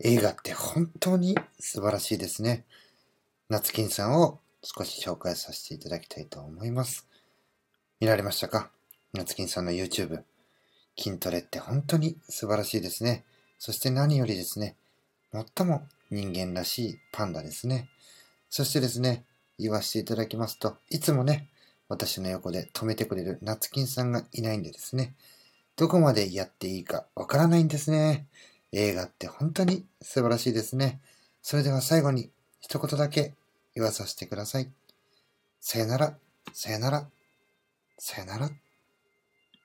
映画って本当に素晴らしいですね。夏金さんを少し紹介させていただきたいと思います。見られましたか？夏金さんの YouTube。筋トレって本当に素晴らしいですね。そして何よりですね、最も人間らしいパンダですね。そしてですね、言わせていただきますと、いつもね、私の横で止めてくれる夏金さんがいないんでですね、どこまでやっていいかわからないんですね。映画って本当に素晴らしいですね。それでは最後に一言だけ言わさせてください。さよなら、さよなら、さよなら。